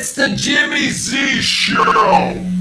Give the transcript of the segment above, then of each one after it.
It's the Jimmy Z Show!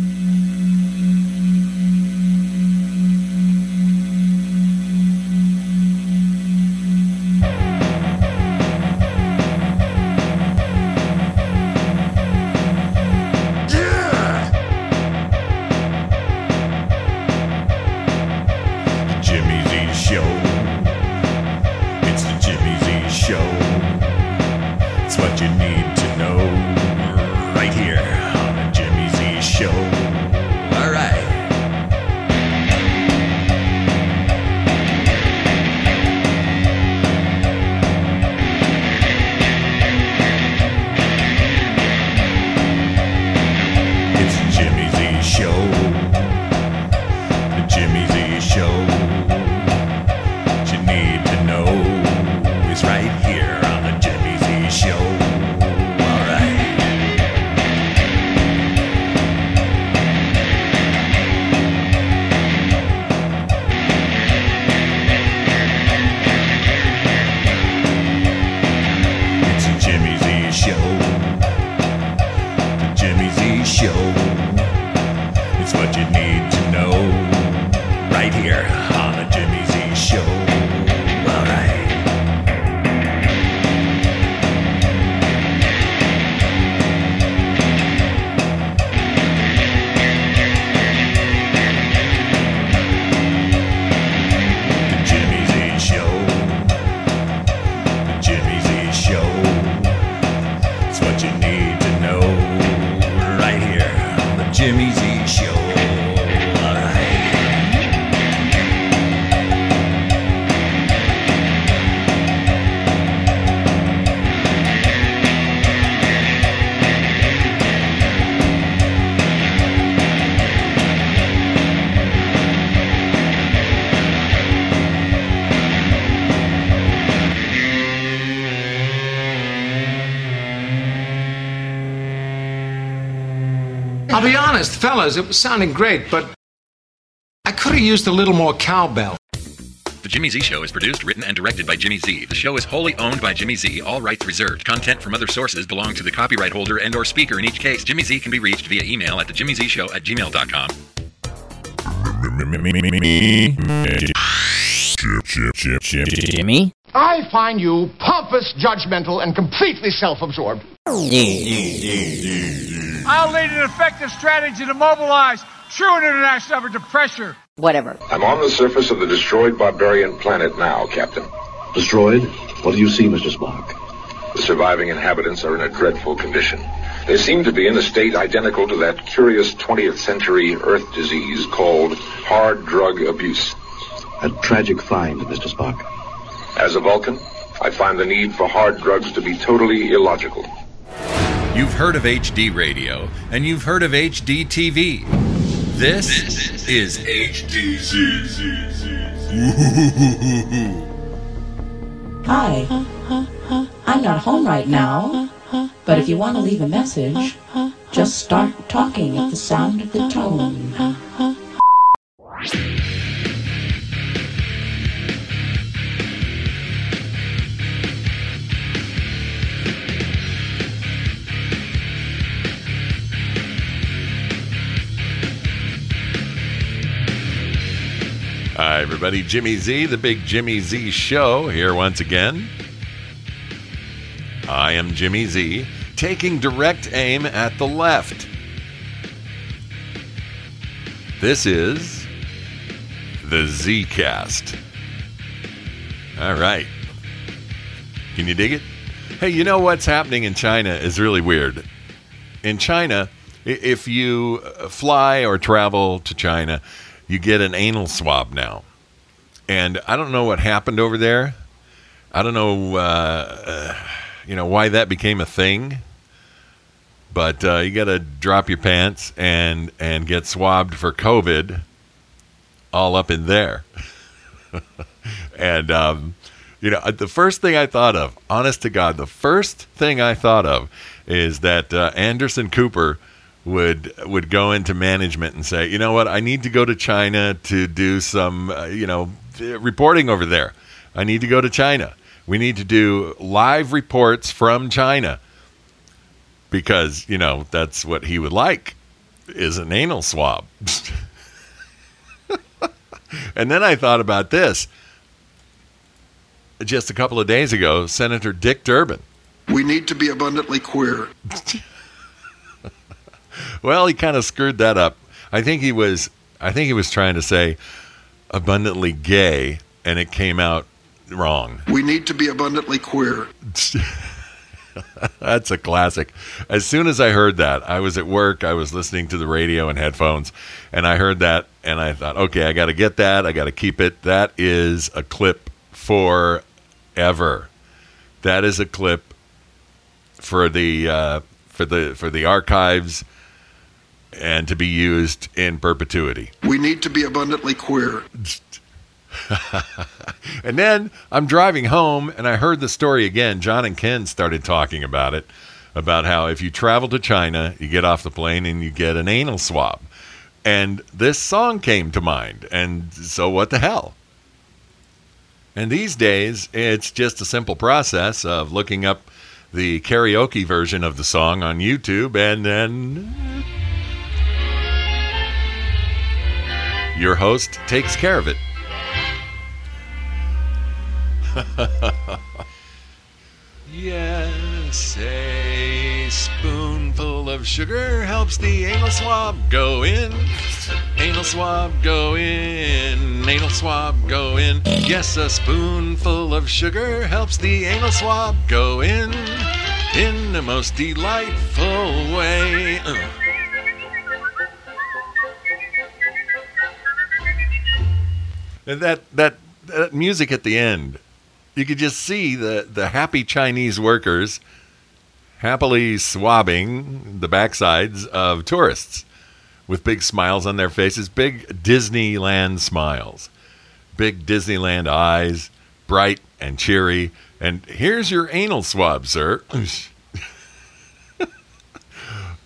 Be honest, fellas, it was sounding great, but I could have used a little more cowbell. The Jimmy Z Show is produced, written, and directed by Jimmy Z. The show is wholly owned by Jimmy Z, all rights reserved. Content from other sources belong to the copyright holder and or speaker in each case. Jimmy Z can be reached via email at thejimmyzshow at gmail.com. Jimmy? I find you pompous, judgmental, and completely self absorbed. I'll lead an effective strategy to mobilize true international effort to pressure. Whatever. I'm on the surface of the destroyed barbarian planet now, Captain. Destroyed? What do you see, Mr. Spock? The surviving inhabitants are in a dreadful condition. They seem to be in a state identical to that curious 20th century Earth disease called hard drug abuse. A tragic find, Mr. Spock. As a Vulcan, I find the need for hard drugs to be totally illogical. You've heard of HD radio, and you've heard of HD TV. This, is Hi. I'm not home right now, but if you want to leave a message, just start talking at the sound of the tone. Everybody. Jimmy Z, the big Jimmy Z show, here once again. I am Jimmy Z, taking direct aim at the left. This is the Zcast. All right. Can you dig it? Hey, you know what's happening in China is really weird. In China, if you fly or travel to China, you get an anal swab now. And I don't know what happened over there. I don't know, uh, uh, you know, why that became a thing. But uh, you got to drop your pants and and get swabbed for COVID, all up in there. and um, you know, the first thing I thought of, honest to God, the first thing I thought of is that uh, Anderson Cooper would would go into management and say, you know what, I need to go to China to do some, uh, you know, Uh, reporting over there. I need to go to China. We need to do live reports from China. because you know that's what he would like is an anal swab. and then I thought about this. Just a couple of days ago, Senator Dick Durbin. We need to be abundantly queer. Well, he kind of screwed that up. I think he was I think he was trying to say abundantly gay and it came out wrong. We need to be abundantly queer. That's a classic. As soon as I heard that, I was at work, I was listening to the radio and headphones, and I heard that and I thought, "Okay, I got to get that. I got to keep it. That is a clip forever. That is a clip for the uh, for the for the archives and to be used in perpetuity. We need to be abundantly queer. and then I'm driving home and I heard the story again. John and Ken started talking about it about how if you travel to China, you get off the plane and you get an anal swab. And this song came to mind. And so what the hell? And these days, it's just a simple process of looking up the karaoke version of the song on YouTube and then your host takes care of it. yes, a spoonful of sugar helps the anal swab go in. Anal swab go in. Anal swab go in. Yes, a spoonful of sugar helps the anal swab go in. In the most delightful way. Uh. And that, that that music at the end, you could just see the, the happy Chinese workers happily swabbing the backsides of tourists with big smiles on their faces, big Disneyland smiles, big Disneyland eyes, bright and cheery. And here's your anal swab, sir.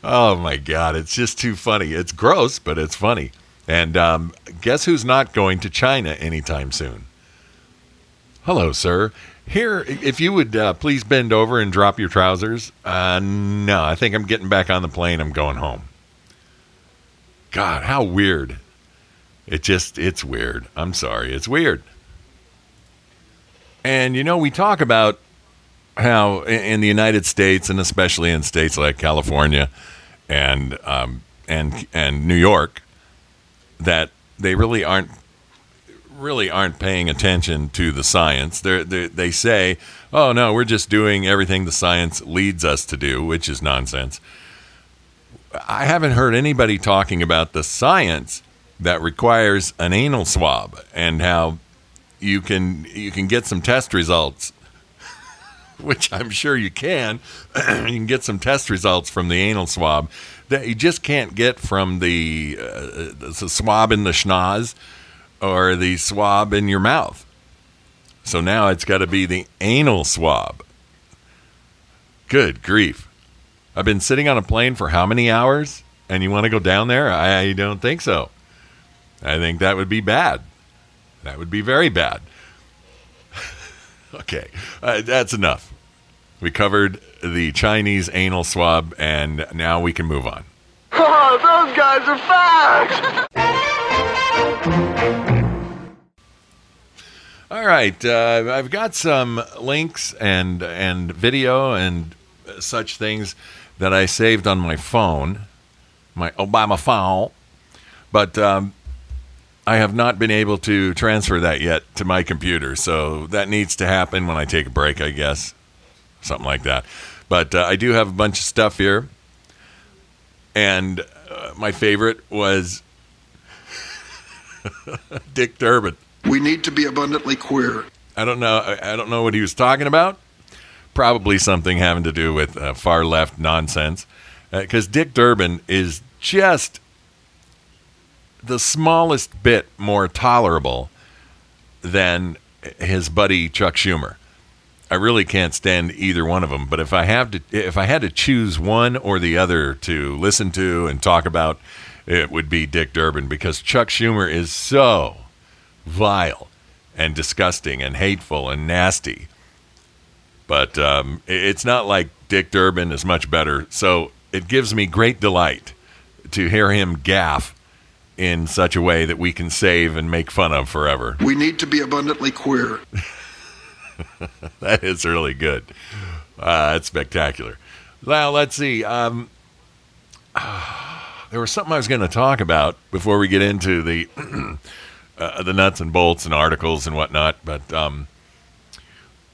oh my God, it's just too funny. It's gross, but it's funny. And um, guess who's not going to China anytime soon? Hello, sir. Here, if you would uh, please bend over and drop your trousers. Uh, no, I think I'm getting back on the plane. I'm going home. God, how weird. It just, it's weird. I'm sorry. It's weird. And, you know, we talk about how in the United States, and especially in states like California and, um, and, and New York, that they really aren't really aren't paying attention to the science. They're, they say, "Oh no, we're just doing everything the science leads us to do," which is nonsense. I haven't heard anybody talking about the science that requires an anal swab and how you can you can get some test results which I'm sure you can. you can get some test results from the anal swab that you just can't get from the, uh, the swab in the schnoz or the swab in your mouth. So now it's got to be the anal swab. Good grief. I've been sitting on a plane for how many hours? And you want to go down there? I don't think so. I think that would be bad. That would be very bad. okay, uh, that's enough. We covered the Chinese anal swab, and now we can move on. Oh, those guys are fags! All right, uh, I've got some links and and video and such things that I saved on my phone, my Obama phone, but um, I have not been able to transfer that yet to my computer. So that needs to happen when I take a break, I guess, something like that. But uh, I do have a bunch of stuff here, and uh, my favorite was Dick Durbin. We need to be abundantly queer. I don't know. I don't know what he was talking about. Probably something having to do with uh, far left nonsense. Because uh, Dick Durbin is just the smallest bit more tolerable than his buddy Chuck Schumer. I really can't stand either one of them. But if I have to, if I had to choose one or the other to listen to and talk about, it would be Dick Durbin because Chuck Schumer is so vile and disgusting and hateful and nasty. But um, it's not like Dick Durbin is much better. So it gives me great delight to hear him gaff in such a way that we can save and make fun of forever. We need to be abundantly queer. that is really good. Uh, that's spectacular. Now, let's see. Um, there was something I was going to talk about before we get into the uh, the nuts and bolts and articles and whatnot, but um,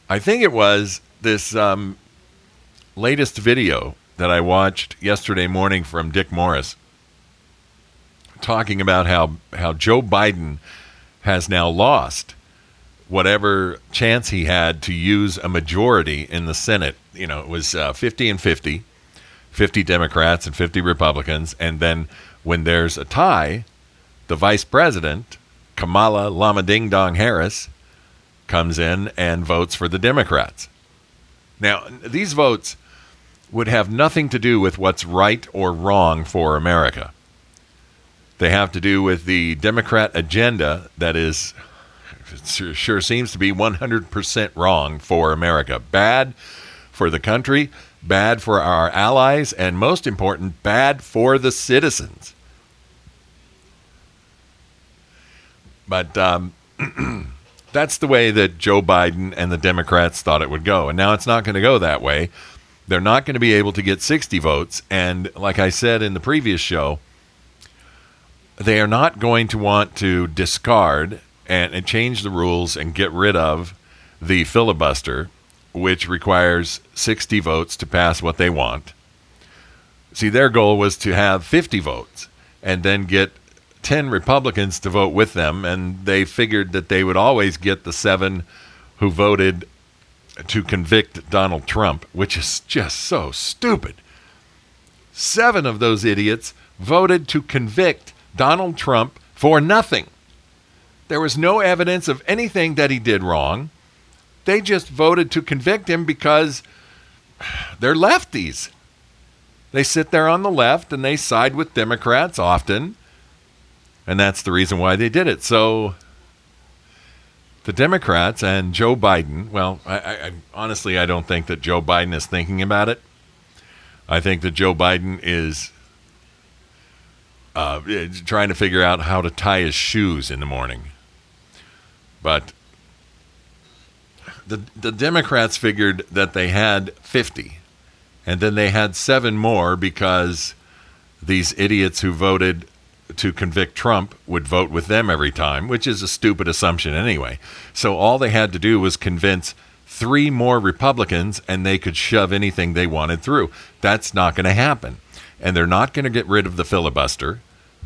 I think it was this um, latest video that I watched yesterday morning from Dick Morris talking about how how Joe Biden has now lost whatever chance he had to use a majority in the Senate. You know, it was uh, 50 and 50, 50 Democrats and 50 Republicans. And then when there's a tie, the vice president, Kamala Lama Ding Dong Harris, comes in and votes for the Democrats. Now, these votes would have nothing to do with what's right or wrong for America. They have to do with the Democrat agenda that is sure, sure seems to be 100% wrong for America. Bad for the country, bad for our allies, and most important, bad for the citizens. But um, that's the way that Joe Biden and the Democrats thought it would go. And now it's not going to go that way. They're not going to be able to get 60 votes. And like I said in the previous show, they are not going to want to discard and, and change the rules and get rid of the filibuster, which requires 60 votes to pass what they want. See, their goal was to have 50 votes and then get 10 Republicans to vote with them, and they figured that they would always get the seven who voted to convict Donald Trump, which is just so stupid. Seven of those idiots voted to convict Donald Trump for nothing. There was no evidence of anything that he did wrong. They just voted to convict him because they're lefties. They sit there on the left and they side with Democrats often. And that's the reason why they did it. So the Democrats and Joe Biden, well, I, I, honestly I don't think that Joe Biden is thinking about it. I think that Joe Biden is uh, trying to figure out how to tie his shoes in the morning. But the the Democrats figured that they had 50 and then they had seven more because these idiots who voted to convict Trump would vote with them every time, which is a stupid assumption anyway. So all they had to do was convince three more Republicans and they could shove anything they wanted through. That's not going to happen. And they're not going to get rid of the filibuster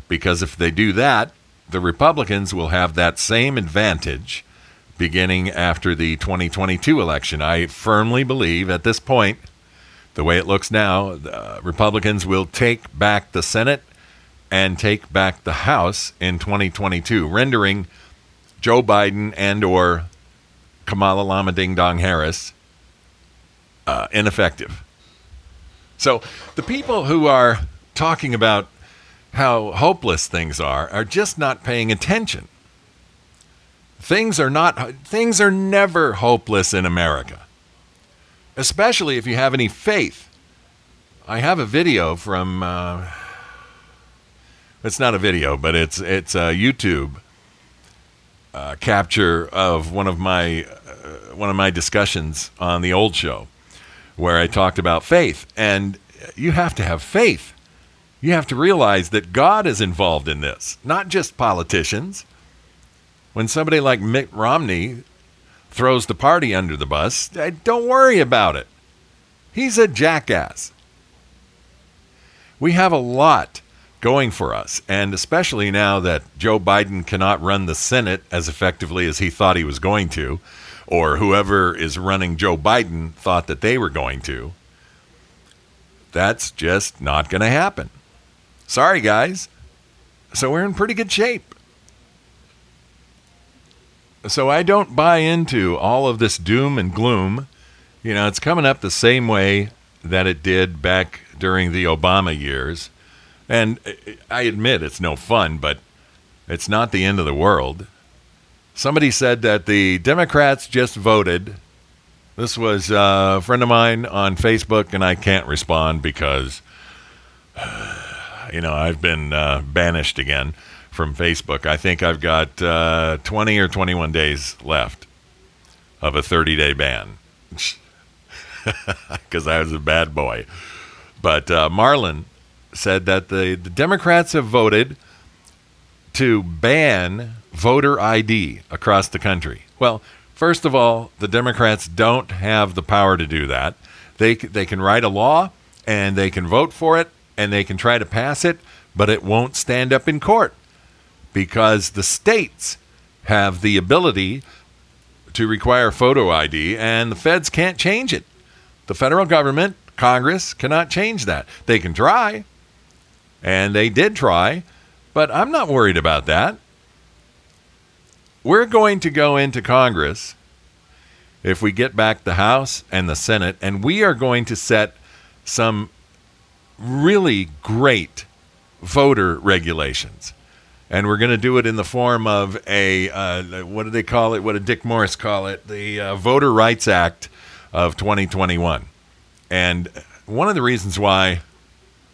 because if they do that, the Republicans will have that same advantage beginning after the 2022 election. I firmly believe at this point, the way it looks now, Republicans will take back the Senate and take back the House in 2022, rendering Joe Biden and or Kamala Lama Ding Dong Harris uh, ineffective. So the people who are talking about how hopeless things are are just not paying attention. Things are not things are never hopeless in America. Especially if you have any faith. I have a video from uh, it's not a video, but it's it's a YouTube uh, capture of one of my uh, one of my discussions on the old show where I talked about faith and you have to have faith. You have to realize that God is involved in this, not just politicians. When somebody like Mitt Romney throws the party under the bus, eh, don't worry about it. He's a jackass. We have a lot going for us, and especially now that Joe Biden cannot run the Senate as effectively as he thought he was going to, or whoever is running Joe Biden thought that they were going to. That's just not going to happen. Sorry, guys. So we're in pretty good shape. So I don't buy into all of this doom and gloom. You know, it's coming up the same way that it did back during the Obama years. And I admit it's no fun, but it's not the end of the world. Somebody said that the Democrats just voted This was uh, a friend of mine on Facebook, and I can't respond because, you know, I've been uh, banished again from Facebook. I think I've got uh, 20 or 21 days left of a 30 day ban because I was a bad boy. But uh, Marlon said that the, the Democrats have voted to ban voter ID across the country. Well, first of all, the Democrats don't have the power to do that. They, they can write a law and they can vote for it and they can try to pass it, but it won't stand up in court because the states have the ability to require photo ID and the feds can't change it. The federal government, Congress, cannot change that. They can try, and they did try, but I'm not worried about that. We're going to go into Congress if we get back the House and the Senate, and we are going to set some really great voter regulations. And we're going to do it in the form of a, uh, what do they call it? What did Dick Morris call it? The uh, Voter Rights Act of 2021. And one of the reasons why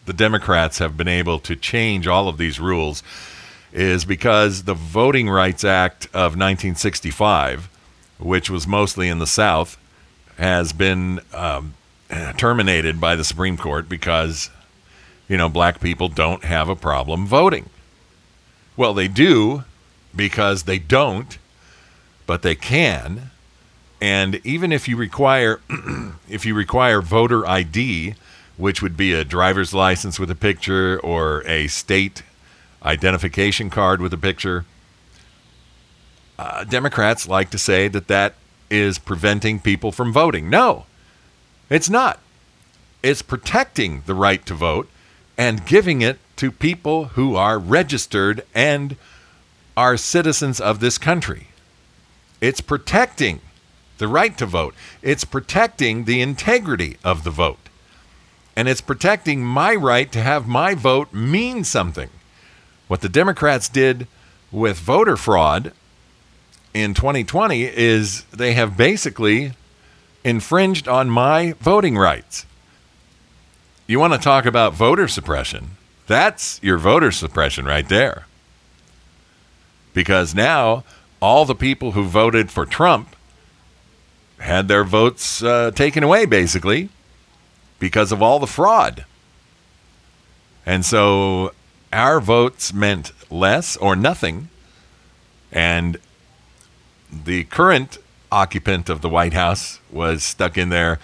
the Democrats have been able to change all of these rules is because the Voting Rights Act of 1965, which was mostly in the South, has been um, terminated by the Supreme Court because, you know, black people don't have a problem voting. Well, they do because they don't, but they can. And even if you require if you require voter ID, which would be a driver's license with a picture or a state identification card with a picture, uh, Democrats like to say that that is preventing people from voting. No, it's not. It's protecting the right to vote and giving it to people who are registered and are citizens of this country. It's protecting the right to vote. It's protecting the integrity of the vote. And it's protecting my right to have my vote mean something. What the Democrats did with voter fraud in 2020 is they have basically infringed on my voting rights. You want to talk about voter suppression? That's your voter suppression right there. Because now all the people who voted for Trump had their votes uh, taken away, basically, because of all the fraud. And so our votes meant less or nothing. And the current occupant of the White House was stuck in there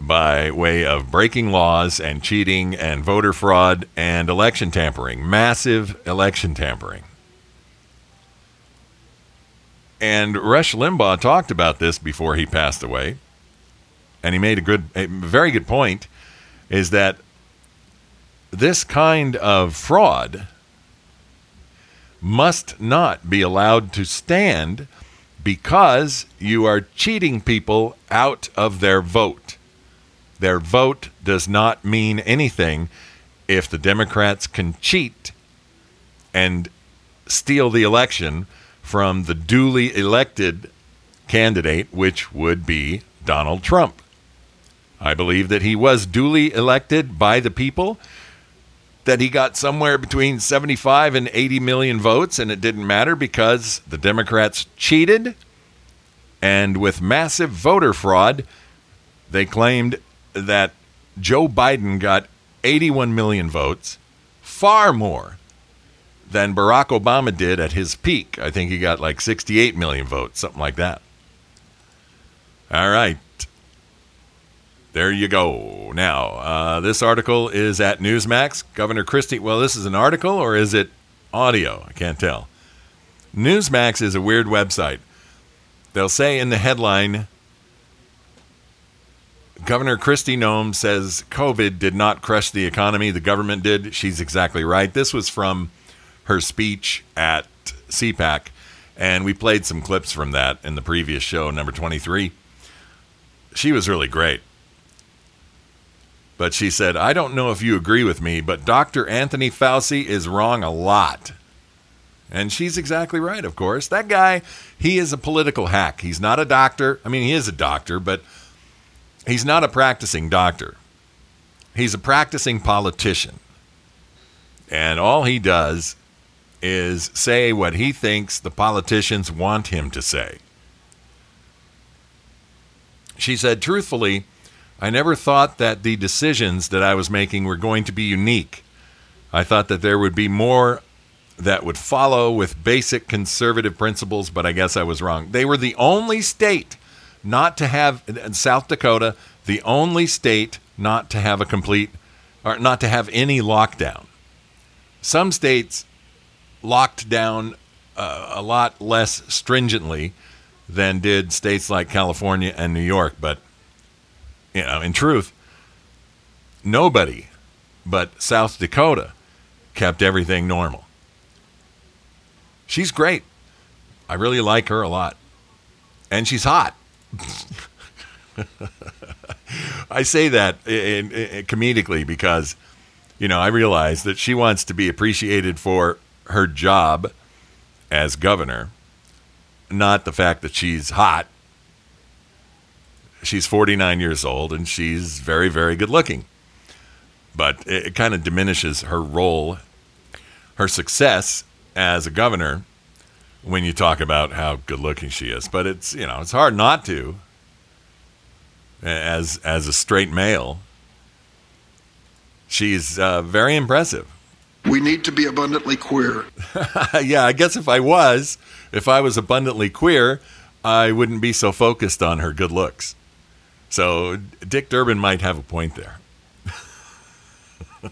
by way of breaking laws and cheating and voter fraud and election tampering, massive election tampering. And Rush Limbaugh talked about this before he passed away. And he made a good, a very good point is that this kind of fraud must not be allowed to stand because you are cheating people out of their vote. Their vote does not mean anything if the Democrats can cheat and steal the election from the duly elected candidate, which would be Donald Trump. I believe that he was duly elected by the people, that he got somewhere between 75 and 80 million votes, and it didn't matter because the Democrats cheated. And with massive voter fraud, they claimed that Joe Biden got 81 million votes, far more than Barack Obama did at his peak. I think he got like 68 million votes, something like that. All right. There you go. Now, uh, this article is at Newsmax. Governor Kristi, well, this is an article or is it audio? I can't tell. Newsmax is a weird website. They'll say in the headline Governor Kristi Noem says COVID did not crush the economy, the government did. She's exactly right. This was from her speech at CPAC, and we played some clips from that in the previous show, number 23. She was really great. But she said, I don't know if you agree with me, but Dr. Anthony Fauci is wrong a lot. And she's exactly right, of course. That guy, he is a political hack. He's not a doctor. I mean, he is a doctor, but he's not a practicing doctor. He's a practicing politician. And all he does is say what he thinks the politicians want him to say. She said, truthfully, I never thought that the decisions that I was making were going to be unique. I thought that there would be more that would follow with basic conservative principles, but I guess I was wrong. They were the only state not to have, in South Dakota, the only state not to have a complete, or not to have any lockdown. Some states locked down uh, a lot less stringently than did states like California and New York, but you know, in truth, nobody but South Dakota kept everything normal. She's great. I really like her a lot. And she's hot. I say that in, in, comedically because, you know, I realize that she wants to be appreciated for her job as governor, not the fact that she's hot. She's 49 years old and she's very, very good looking. But it, it kind of diminishes her role, her success as a governor when you talk about how good looking she is. But it's, you know, it's hard not to as as a straight male. She's uh, very impressive. We need to be abundantly queer. yeah, I guess if I was, if I was abundantly queer, I wouldn't be so focused on her good looks. So Dick Durbin might have a point there.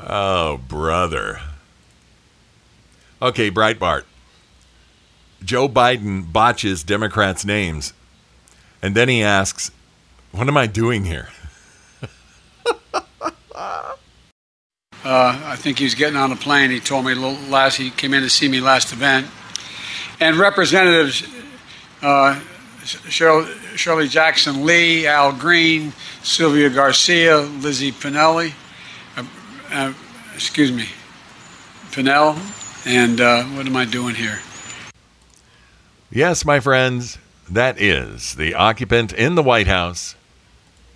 oh, brother. Okay, Breitbart. Joe Biden botches Democrats' names and then he asks, What am I doing here? uh, I think he was getting on a plane. He told me last, he came in to see me last event. And representatives, uh, Shirley Jackson Lee, Al Green, Sylvia Garcia, Lizzie Pinelli, uh, uh, excuse me, Pinell, and uh, what am I doing here? Yes, my friends, that is the occupant in the White House,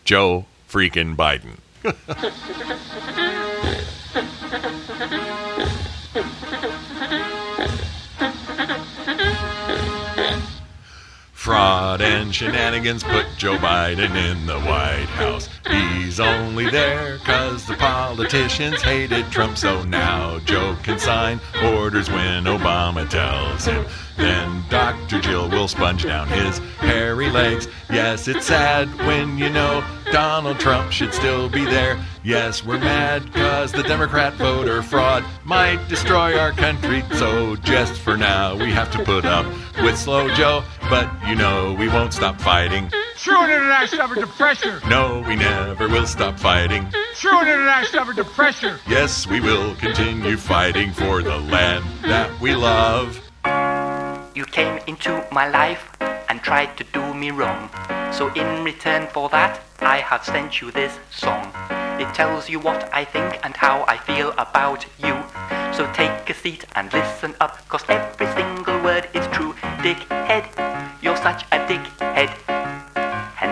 Joe freaking Biden. Fraud and shenanigans put Joe Biden in the White House. He's only there because the politicians hated Trump, so now Joe can sign orders when Obama tells him. Then Dr. Jill will sponge down his hairy legs. Yes, it's sad when you know Donald Trump should still be there. Yes, we're mad because the Democrat voter fraud might destroy our country. So just for now, we have to put up with Slow Joe. But you know we won't stop fighting. True and international effort to pressure. No, we never will stop fighting. True and international effort to pressure. Yes, we will continue fighting for the land that we love. You came into my life and tried to do me wrong. So in return for that, I have sent you this song. It tells you what I think and how I feel about you. So take a seat and listen up, cause every single word is true. Dickhead, you're such a dickhead.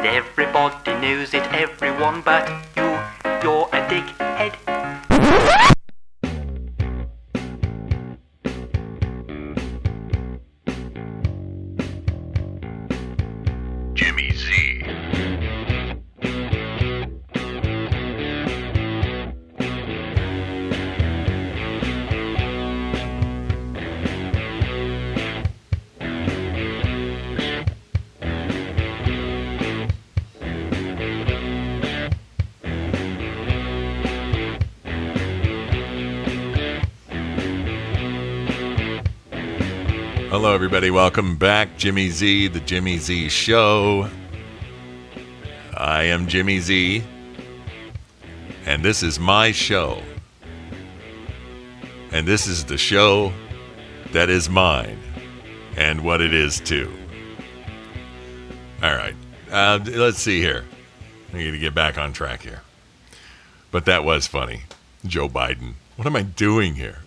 Everybody knows it, everyone but you. You're a dickhead. Everybody. Welcome back. Jimmy Z, the Jimmy Z Show. I am Jimmy Z, and this is my show. And this is the show that is mine, and what it is too. All right. Uh, let's see here. I need to get back on track here. But that was funny. Joe Biden. What am I doing here?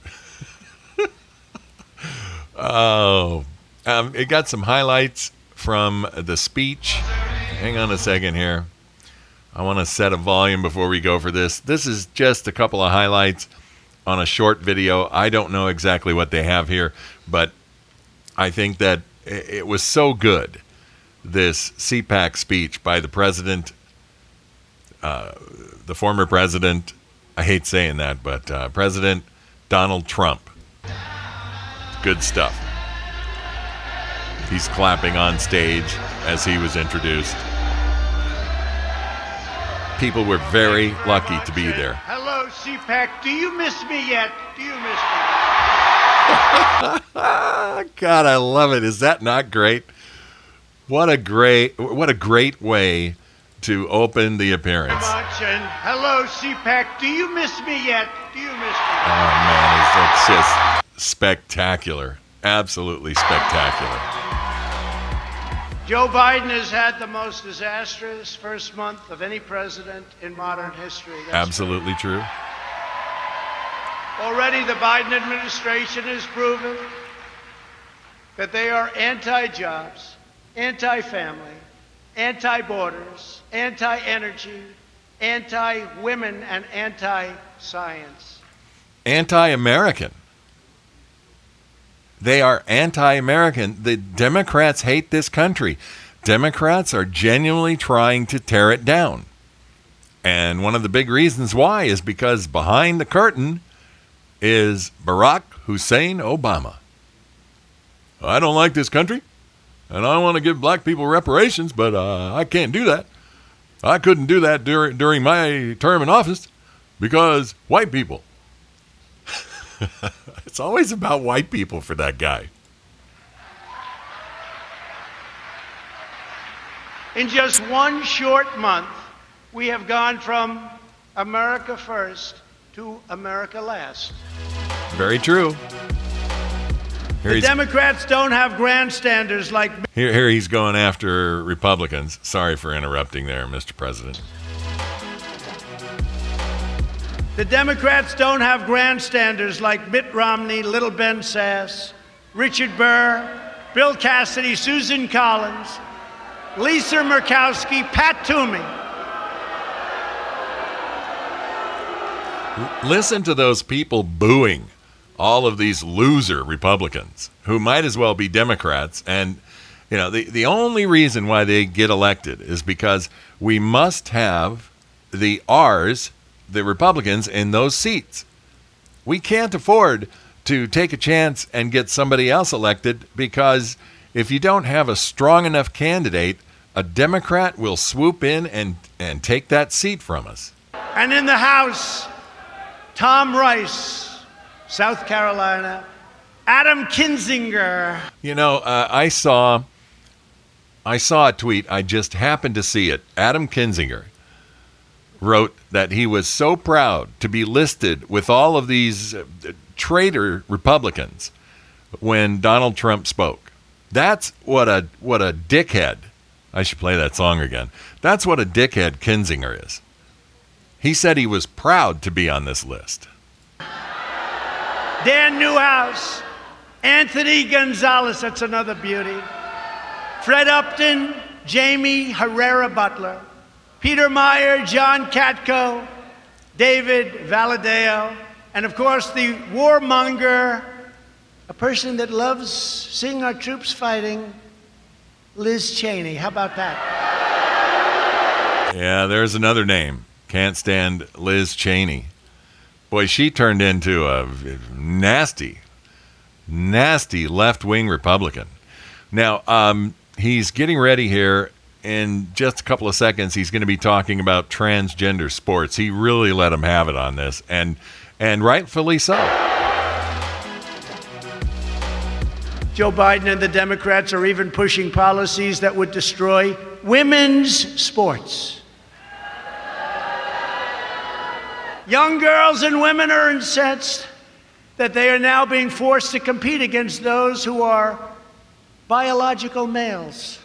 Oh, um, it got some highlights from the speech hang on a second here. I want to set a volume before we go for this. This is just a couple of highlights on a short video. I don't know exactly what they have here, but I think that it was so good. This CPAC speech by the president, uh, the former president. I hate saying that, but uh, President Donald Trump. Good stuff. He's clapping on stage as he was introduced. People were very lucky to be there. Hello, CPAC. Do you miss me yet? Do you miss me? God, I love it. Is that not great? What a great what a great way to open the appearance. Hello, CPAC. Do you miss me yet? Do you miss me? Oh man, it's, it's just spectacular. Absolutely spectacular. Joe Biden has had the most disastrous first month of any president in modern history. That's Absolutely true. Already, the Biden administration has proven that they are anti jobs, anti family, anti borders, anti energy, anti women, and anti science. Anti American. They are anti American. The Democrats hate this country. Democrats are genuinely trying to tear it down. And one of the big reasons why is because behind the curtain is Barack Hussein Obama. I don't like this country, and I want to give black people reparations, but uh, I can't do that. I couldn't do that dur- during my term in office because white people. it's always about white people for that guy. In just one short month, we have gone from America first to America last. Very true. Here the Democrats don't have grandstanders like here, here he's going after Republicans. Sorry for interrupting there, Mr. President. The Democrats don't have grandstanders like Mitt Romney, Little Ben Sasse, Richard Burr, Bill Cassidy, Susan Collins, Lisa Murkowski, Pat Toomey. Listen to those people booing all of these loser Republicans who might as well be Democrats. And, you know, the, the only reason why they get elected is because we must have the R's, the Republicans, in those seats. We can't afford to take a chance and get somebody else elected because if you don't have a strong enough candidate, a Democrat will swoop in and, and take that seat from us. And in the House, Tom Rice, South Carolina, Adam Kinzinger. You know, uh, I saw I saw a tweet. I just happened to see it. Adam Kinzinger wrote that he was so proud to be listed with all of these uh, traitor Republicans when Donald Trump spoke. That's what a what a dickhead. I should play that song again. That's what a dickhead Kinzinger is. He said he was proud to be on this list. Dan Newhouse, Anthony Gonzalez, that's another beauty. Fred Upton, Jaime Herrera Beutler, Peter Meijer, John Katko, David Valadao, and of course the warmonger, a person that loves seeing our troops fighting, Liz Cheney. How about that? Yeah, there's another name. Can't stand Liz Cheney. Boy, she turned into a nasty, nasty left wing Republican. Now, um, he's getting ready here. In just a couple of seconds, he's going to be talking about transgender sports. He really let him have it on this, and and rightfully so. Joe Biden and the Democrats are even pushing policies that would destroy women's sports. Young girls and women are incensed that they are now being forced to compete against those who are biological males.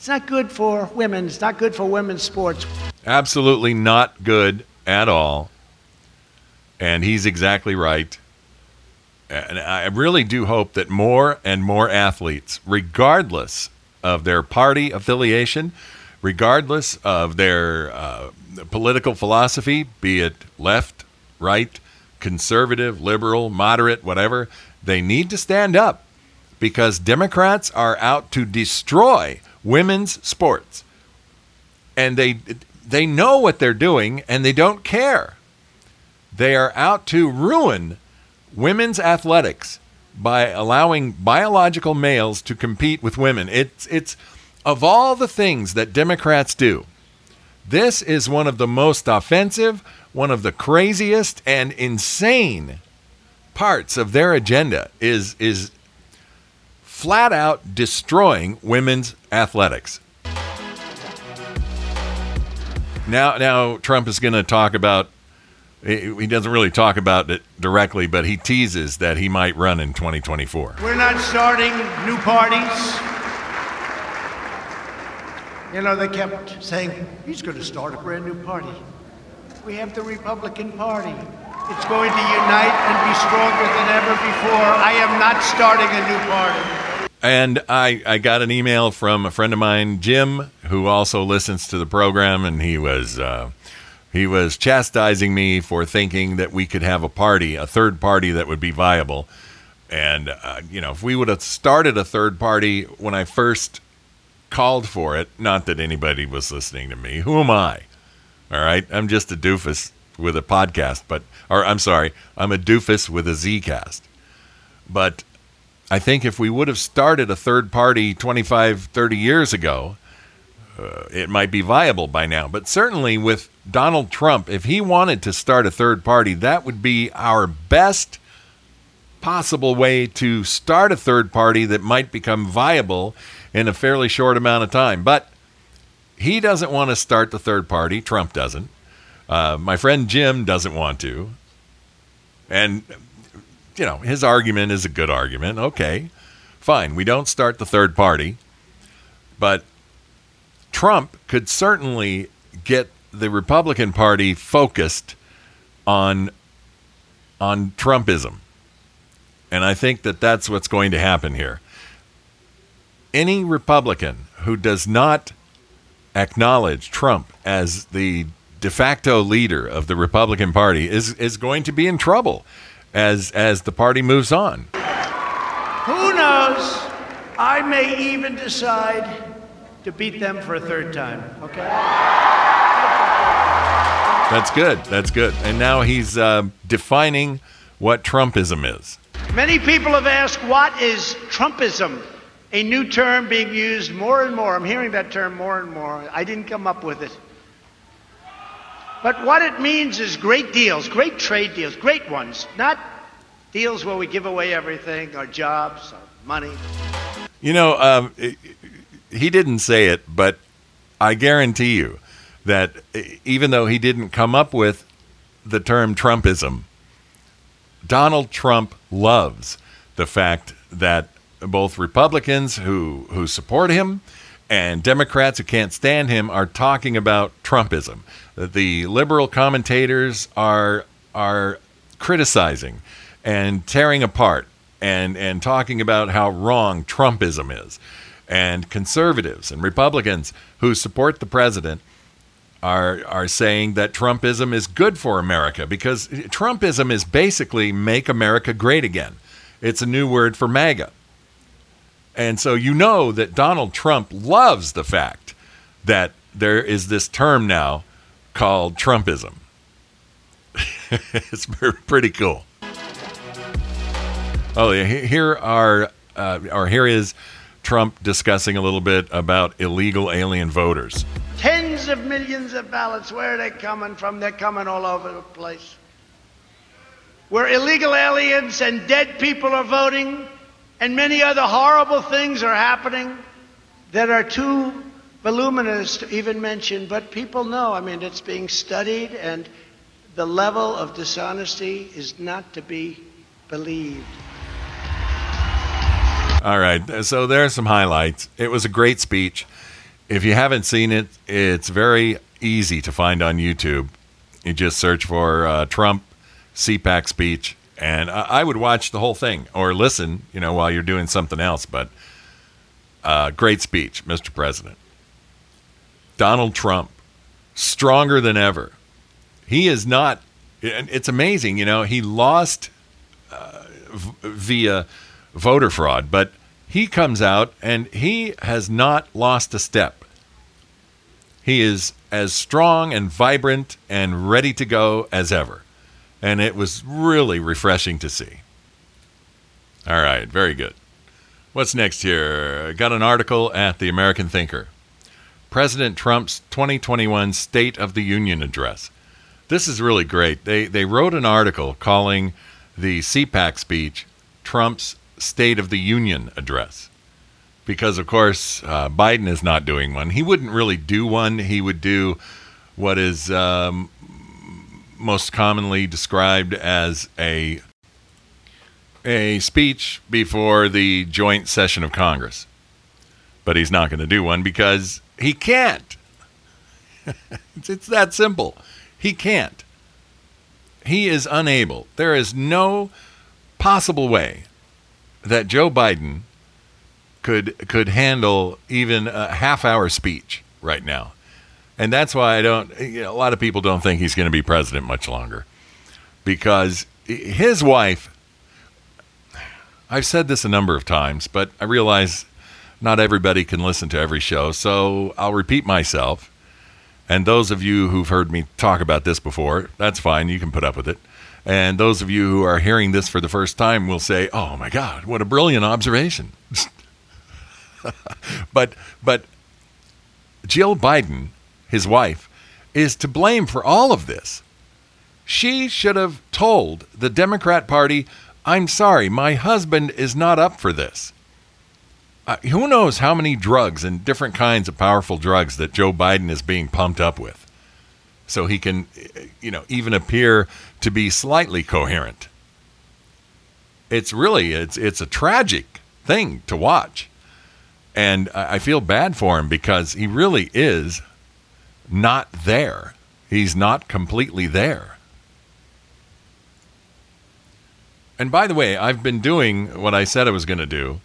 It's not good for women. It's not good for women's sports. Absolutely not good at all. And he's exactly right. And I really do hope that more and more athletes, regardless of their party affiliation, regardless of their uh, political philosophy, be it left, right, conservative, liberal, moderate, whatever, they need to stand up because Democrats are out to destroy women's sports. And they they know what they're doing and they don't care. They are out to ruin women's athletics by allowing biological males to compete with women. It's it's of all the things that Democrats do, this is one of the most offensive, one of the craziest and insane parts of their agenda is is flat out destroying women's athletics. Now now Trump is going to talk about he doesn't really talk about it directly, but he teases that he might run in 2024. We're not starting new parties. You know, they kept saying, he's going to start a brand new party. We have the Republican Party. It's going to unite and be stronger than ever before. I am not starting a new party. And I, I got an email from a friend of mine, Jim, who also listens to the program, and he was uh, he was chastising me for thinking that we could have a party, a third party that would be viable. And, uh, you know, if we would have started a third party when I first called for it, not that anybody was listening to me, who am I? All right. I'm just a doofus with a podcast, but, or I'm sorry, I'm a doofus with a Zcast. But I think if we would have started a third party 25, 30 years ago, uh, it might be viable by now. But certainly with Donald Trump, if he wanted to start a third party, that would be our best possible way to start a third party that might become viable in a fairly short amount of time. But he doesn't want to start the third party. Trump doesn't. Uh, my friend Jim doesn't want to. And, you know, his argument is a good argument. Okay, fine. We don't start the third party. But Trump could certainly get the Republican Party focused on on Trumpism. And I think that that's what's going to happen here. Any Republican who does not acknowledge Trump as the de facto leader of the Republican Party is is going to be in trouble as as the party moves on. Who knows? I may even decide to beat them for a third time. Okay. That's good. That's good. And now he's uh, defining what Trumpism is. Many people have asked, what is Trumpism? A new term being used more and more. I'm hearing that term more and more. I didn't come up with it. But what it means is great deals, great trade deals, great ones, not deals where we give away everything, our jobs, our money. You know, um, he didn't say it, but I guarantee you that even though he didn't come up with the term Trumpism, Donald Trump loves the fact that both Republicans who who support him and Democrats who can't stand him are talking about Trumpism. The liberal commentators are are criticizing and tearing apart and and talking about how wrong Trumpism is and conservatives and Republicans who support the president are are saying that Trumpism is good for America because Trumpism is basically make America great again. It's a new word for MAGA. And so you know that Donald Trump loves the fact that there is this term now called Trumpism. it's pretty cool. Oh, yeah, here are uh, or here is Trump discussing a little bit about illegal alien voters. Tens of millions of ballots. Where are they coming from? They're coming all over the place. Where illegal aliens and dead people are voting, and many other horrible things are happening that are too voluminous to even mention, but people know. I mean, it's being studied, and the level of dishonesty is not to be believed. All right. So there are some highlights. It was a great speech. If you haven't seen it, it's very easy to find on YouTube. You just search for uh, Trump CPAC speech, and I would watch the whole thing or listen, you know, while you're doing something else. But uh, great speech, Mr. President. Donald Trump, stronger than ever. He is not, it's amazing, you know, he lost uh, via voter fraud, but he comes out and he has not lost a step. He is as strong and vibrant and ready to go as ever. And it was really refreshing to see. All right, very good. What's next here? Got an article at the American Thinker. President Trump's 2021 State of the Union address. This is really great. They they wrote an article calling the CPAC speech Trump's State of the Union address. Because, of course, uh, Biden is not doing one. He wouldn't really do one. He would do what is um, most commonly described as a a speech before the joint session of Congress. But he's not going to do one because he can't. it's, it's that simple. He can't. He is unable. There is no possible way that Joe Biden could could handle even a half hour speech right now. And that's why I don't you know, a lot of people don't think he's going to be president much longer. Because his wife I've said this a number of times, but I realize not everybody can listen to every show, so I'll repeat myself. And those of you who've heard me talk about this before, that's fine. You can put up with it. And those of you who are hearing this for the first time will say, "Oh my God, what a brilliant observation!" but but Jill Biden, his wife, is to blame for all of this. She should have told the Democrat Party, "I'm sorry, my husband is not up for this." Uh, who knows how many drugs and different kinds of powerful drugs that Joe Biden is being pumped up with? so he can, you know, even appear to be slightly coherent. It's really it's it's a tragic thing to watch, and I feel bad for him because he really is not there. He's not completely there. And by the way, I've been doing what I said I was going to do.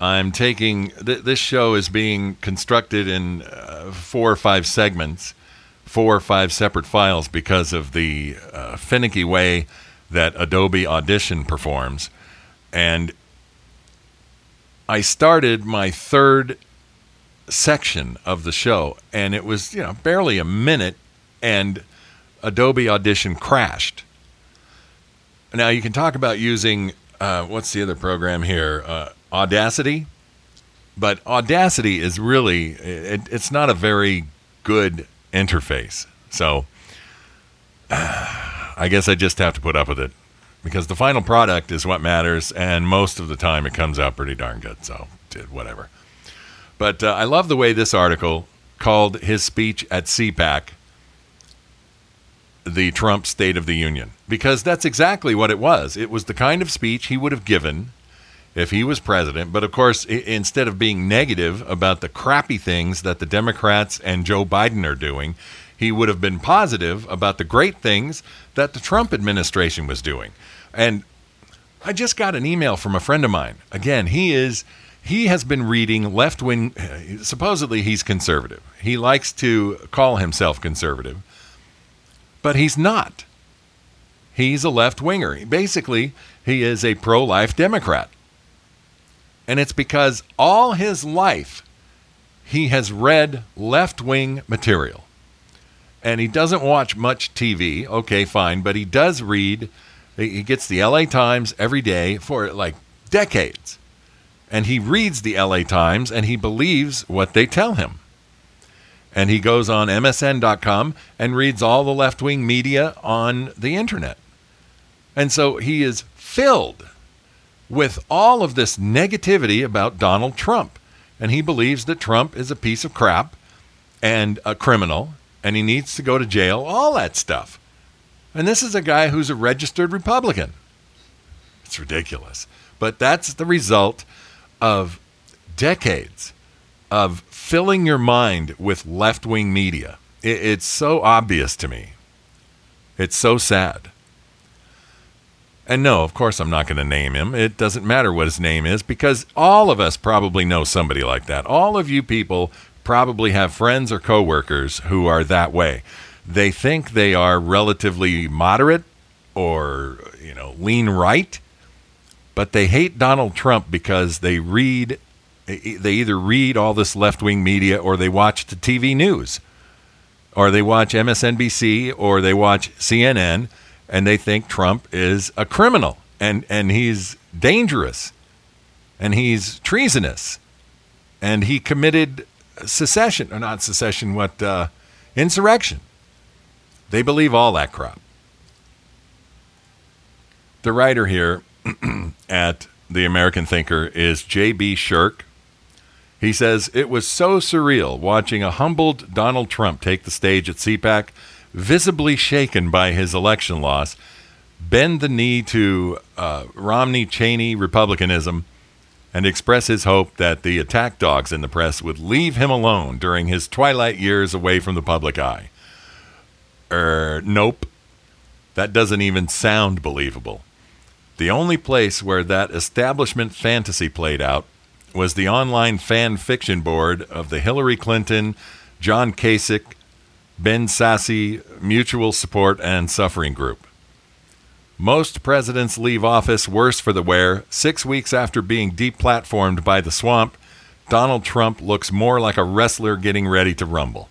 I'm taking th- this show is being constructed in uh, four or five segments four or five separate files because of the uh, finicky way that Adobe Audition performs. And I started my third section of the show, and it was, you know, barely a minute, and Adobe Audition crashed. Now, you can talk about using, uh, what's the other program here? Uh, Audacity. But Audacity is really, it, it's not a very good interface. So uh, I guess I just have to put up with it because the final product is what matters, and most of the time it comes out pretty darn good. So, whatever. But uh, I love the way this article called his speech at CPAC the Trump State of the Union because that's exactly what it was. It was the kind of speech he would have given if he was president. But of course, instead of being negative about the crappy things that the Democrats and Joe Biden are doing, he would have been positive about the great things that the Trump administration was doing. And I just got an email from a friend of mine. Again, he is he has been reading left wing supposedly he's conservative. He likes to call himself conservative. But he's not. He's a left winger. Basically, he is a pro life Democrat. And it's because all his life he has read left wing material. And he doesn't watch much TV. Okay, fine. But he does read, he gets the LA Times every day for like decades. And he reads the LA Times and he believes what they tell him. And he goes on MSN.com and reads all the left wing media on the internet. And so he is filled with all of this negativity about Donald Trump. And he believes that Trump is a piece of crap and a criminal and he needs to go to jail, all that stuff. And this is a guy who's a registered Republican. It's ridiculous. But that's the result of decades of filling your mind with left wing media. It's so obvious to me. It's so sad. And no, of course, I'm not going to name him. It doesn't matter what his name is because all of us probably know somebody like that. All of you people probably have friends or coworkers who are that way. They think they are relatively moderate or, you know, lean right, but they hate Donald Trump because they read they either read all this left-wing media or they watch the TV news. Or they watch MSNBC or they watch CNN and they think Trump is a criminal and and he's dangerous and he's treasonous. And he committed secession or not secession what uh, insurrection. They believe all that crap. The writer here at the american thinker is j.b Shurk he says it was so surreal watching a humbled donald trump take the stage at cpac visibly shaken by his election loss bend the knee to uh, romney cheney republicanism and express his hope that the attack dogs in the press would leave him alone during his twilight years away from the public eye. Er, nope. That doesn't even sound believable. The only place where that establishment fantasy played out was the online fan fiction board of the Hillary Clinton, John Kasich, Ben Sasse Mutual Support and Suffering Group. Most presidents leave office worse for the wear. Six weeks after being deplatformed by the swamp, Donald Trump looks more like a wrestler getting ready to rumble.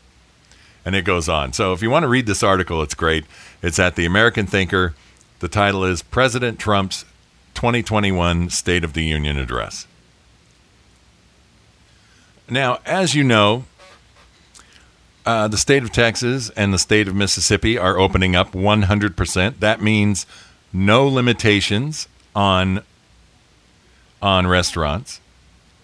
And it goes on. So if you want to read this article, it's great. It's at the American Thinker. The title is President Trump's 2021 State of the Union Address. Now, as you know, uh, the state of Texas and the state of Mississippi are opening up 100%. That means no limitations on on restaurants.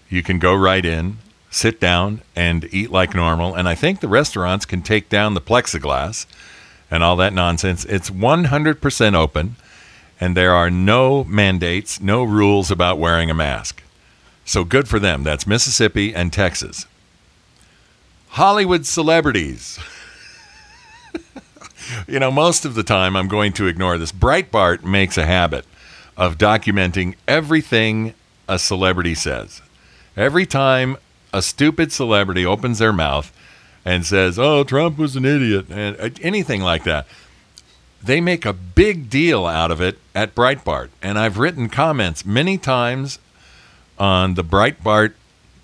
You can go right in, sit down, and eat like normal. And I think the restaurants can take down the plexiglass and all that nonsense. It's 100% open, and there are no mandates, no rules about wearing a mask. So good for them. That's Mississippi and Texas. Hollywood celebrities. you know, most of the time I'm going to ignore this. Breitbart makes a habit of documenting everything a celebrity says. Every time a stupid celebrity opens their mouth and says, "Oh, Trump was an idiot," and uh, anything like that, they make a big deal out of it at Breitbart. And I've written comments many times on the Breitbart.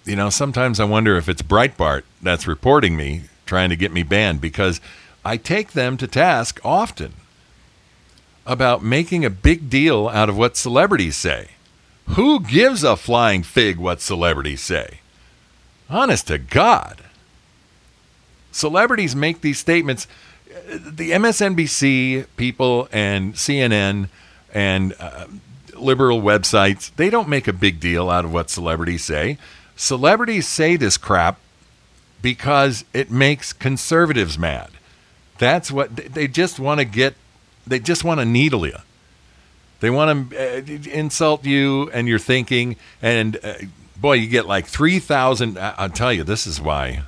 You know, sometimes I wonder if it's Breitbart that's reporting me, trying to get me banned because I take them to task often about making a big deal out of what celebrities say. Who gives a flying fig what celebrities say? Honest to God. Celebrities make these statements. The MSNBC people and CNN and uh, liberal websites, they don't make a big deal out of what celebrities say. Celebrities say this crap because it makes conservatives mad. That's what they just want to get. They just want to needle you. They want to uh, insult you and your thinking. And uh, boy, you get like 3,000. I'll tell you, this is why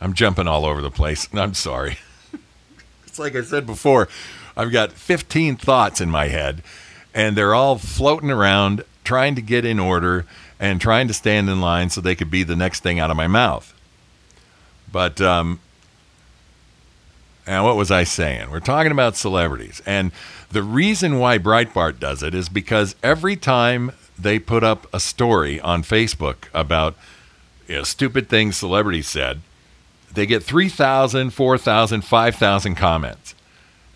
I'm jumping all over the place. I'm sorry. it's like I said before, I've got 15 thoughts in my head, and they're all floating around trying to get in order and trying to stand in line so they could be the next thing out of my mouth. But um, and what was I saying? We're talking about celebrities. And the reason why Breitbart does it is because every time they put up a story on Facebook about you know, stupid things celebrities said, they get 3,000, 4,000, 5,000 comments.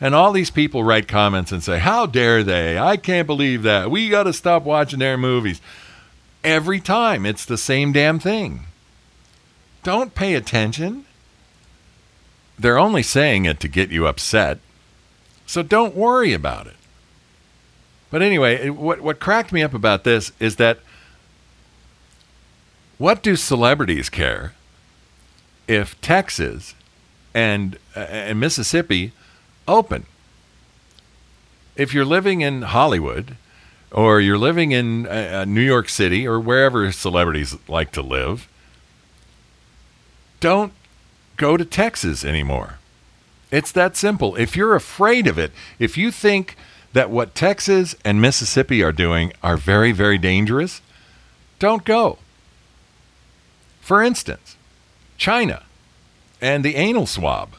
And all these people write comments and say, How dare they? I can't believe that. We got to stop watching their movies. Every time it's the same damn thing. Don't pay attention. They're only saying it to get you upset. So don't worry about it. But anyway, what, what cracked me up about this is that what do celebrities care if Texas and, uh, and Mississippi open? If you're living in Hollywood or you're living in uh, New York City or wherever celebrities like to live, don't go to Texas anymore. It's that simple. If you're afraid of it, if you think that what Texas and Mississippi are doing are very, very dangerous, don't go. For instance, China and the anal swab.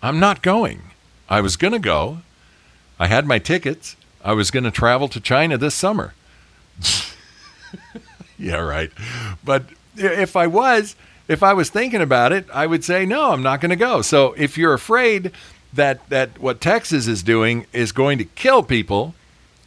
I'm not going. I was going to go. I had my tickets. I was going to travel to China this summer. yeah, right. But if I was, if I was thinking about it, I would say no, I'm not going to go. So if you're afraid that that what Texas is doing is going to kill people,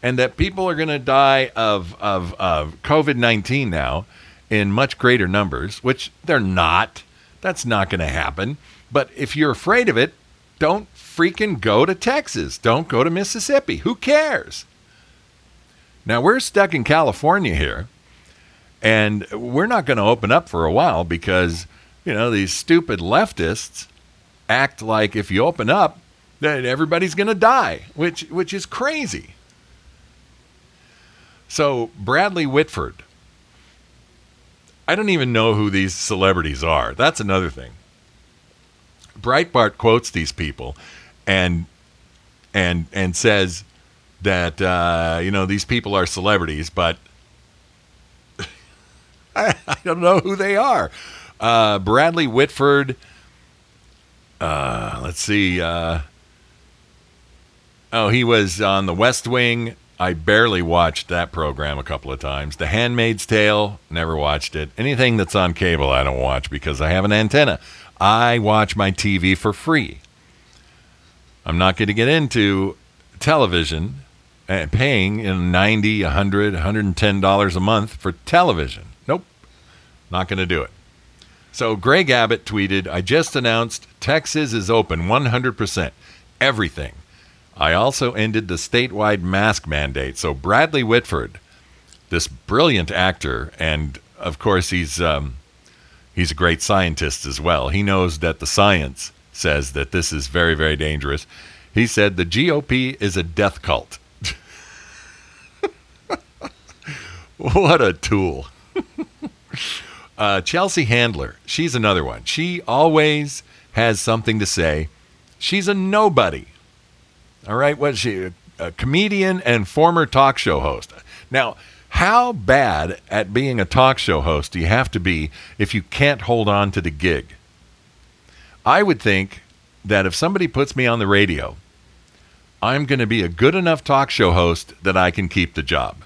and that people are going to die of of, of COVID nineteen now in much greater numbers, which they're not. That's not going to happen. But if you're afraid of it, don't freaking go to Texas. Don't go to Mississippi. Who cares? Now we're stuck in California here, and we're not going to open up for a while because you know these stupid leftists act like if you open up, then everybody's going to die, which which is crazy. So Bradley Whitford, I don't even know who these celebrities are. That's another thing. Breitbart quotes these people, and and and says that uh, you know these people are celebrities, but I, I, don't know who they are. Uh, Bradley Whitford. Uh, let's see. Uh, oh, he was on The West Wing. I barely watched that program a couple of times. The Handmaid's Tale, never watched it. Anything that's on cable, I don't watch because I have an antenna. I watch my TV for free. I'm not going to get into television eh, and paying in 90, 100, 110 dollars a month for television. Nope. Not going to do it. So Greg Abbott tweeted, "I just announced Texas is open 100%. Everything. I also ended the statewide mask mandate." So Bradley Whitford, this brilliant actor and of course he's um, He's a great scientist as well. He knows that the science says that this is very, very dangerous. He said the GOP is a death cult. what a tool. uh, Chelsea Handler, she's another one. She always has something to say. She's a nobody. All right, what's she? A comedian and former talk show host. Now, how bad at being a talk show host do you have to be if you can't hold on to the gig? I would think that if somebody puts me on the radio, I'm going to be a good enough talk show host that I can keep the job.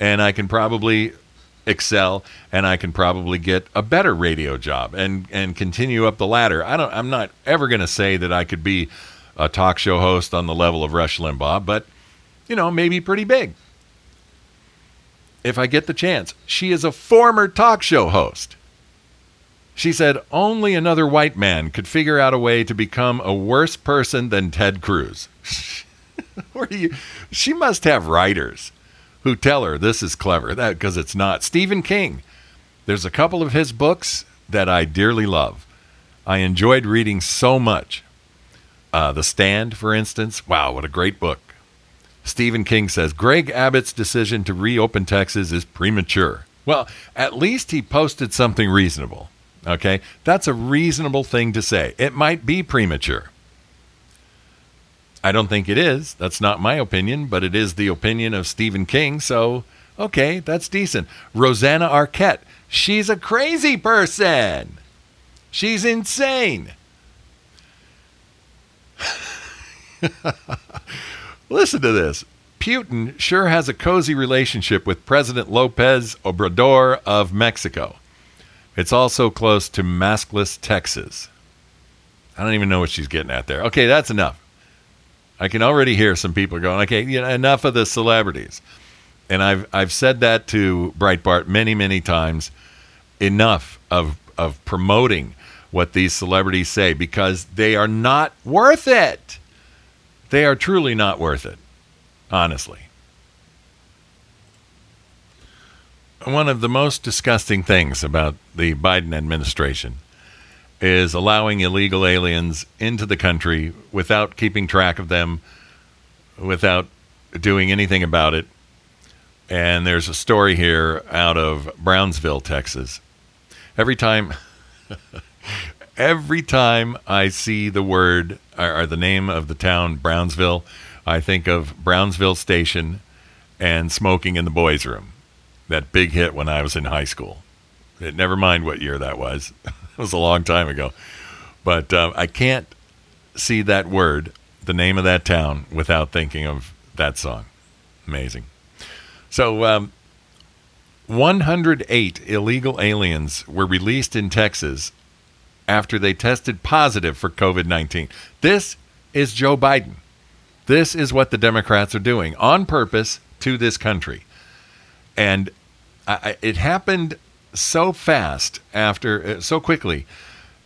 And I can probably excel and I can probably get a better radio job and and continue up the ladder. I don't I'm not ever going to say that I could be a talk show host on the level of Rush Limbaugh, but you know, maybe pretty big if I get the chance. She is a former talk show host. She said only another white man could figure out a way to become a worse person than Ted Cruz. You? She must have writers who tell her this is clever. That because it's not. Stephen King. There's a couple of his books that I dearly love. I enjoyed reading so much. Uh, the Stand, for instance. Wow, what a great book. Stephen King says Greg Abbott's decision to reopen Texas is premature. Well, at least he posted something reasonable. Okay? That's a reasonable thing to say. It might be premature. I don't think it is. That's not my opinion, but it is the opinion of Stephen King. So, okay, that's decent. Rosanna Arquette, she's a crazy person. She's insane. Listen to this. Putin sure has a cozy relationship with President Lopez Obrador of Mexico. It's also close to maskless Texas. I don't even know what she's getting at there. Okay, that's enough. I can already hear some people going, okay, you know, enough of the celebrities. And I've I've said that to Breitbart many, many times. Enough of of promoting what these celebrities say because they are not worth it. They are truly not worth it, honestly. One of the most disgusting things about the Biden administration is allowing illegal aliens into the country without keeping track of them, without doing anything about it. And there's a story here out of Brownsville, Texas. Every time every time I see the word or, or, the name of the town Brownsville, I think of Brownsville Station and smoking in the boys' room. That big hit when I was in high school. It, never mind what year that was. It was a long time ago. But uh, I can't see that word, the name of that town, without thinking of that song. Amazing. So, um, 108 illegal aliens were released in Texas after they tested positive for COVID 19. This is Joe Biden. This is what the Democrats are doing on purpose to this country. And I, it happened so fast after, uh, so quickly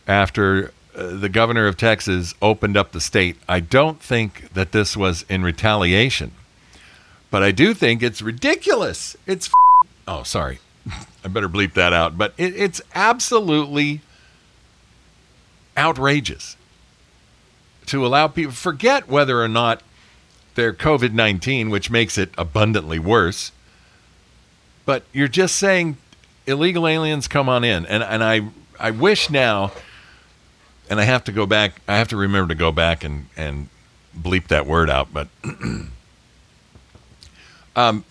after uh, the governor of Texas opened up the state. I don't think that this was in retaliation, but I do think it's ridiculous. It's, f- oh, sorry. I better bleep that out. But it, it's absolutely outrageous to allow people forget whether or not they're COVID 19, which makes it abundantly worse. But you're just saying illegal aliens come on in. And, and I, I wish now, and I have to go back, I have to remember to go back and, and bleep that word out. But um,